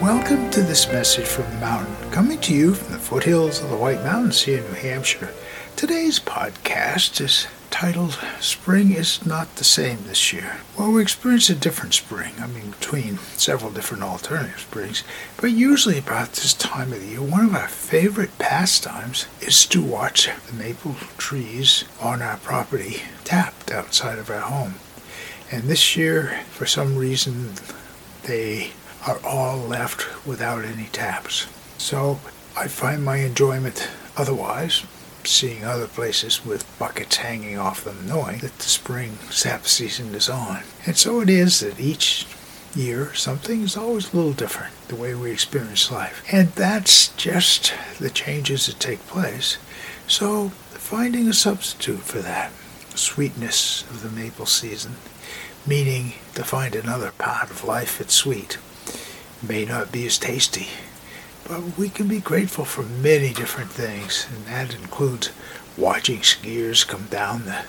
Welcome to this message from the mountain, coming to you from the foothills of the White Mountains here in New Hampshire. Today's podcast is titled Spring is Not the Same This Year. Well, we experience a different spring, I mean, between several different alternative springs, but usually about this time of the year, one of our favorite pastimes is to watch the maple trees on our property tapped outside of our home. And this year, for some reason, they are all left without any taps. So I find my enjoyment otherwise seeing other places with buckets hanging off them, knowing that the spring sap season is on. And so it is that each year something is always a little different, the way we experience life. And that's just the changes that take place. So finding a substitute for that sweetness of the maple season, meaning to find another part of life that's sweet may not be as tasty. But we can be grateful for many different things, and that includes watching skiers come down the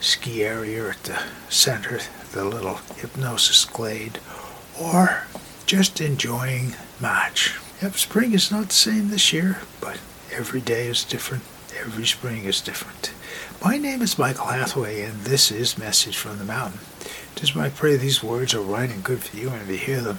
ski area at the center, the little hypnosis glade, or just enjoying March. Yep, spring is not the same this year, but every day is different. Every spring is different. My name is Michael Hathaway, and this is Message from the Mountain. It is my prayer these words are right and good for you, and if you hear them,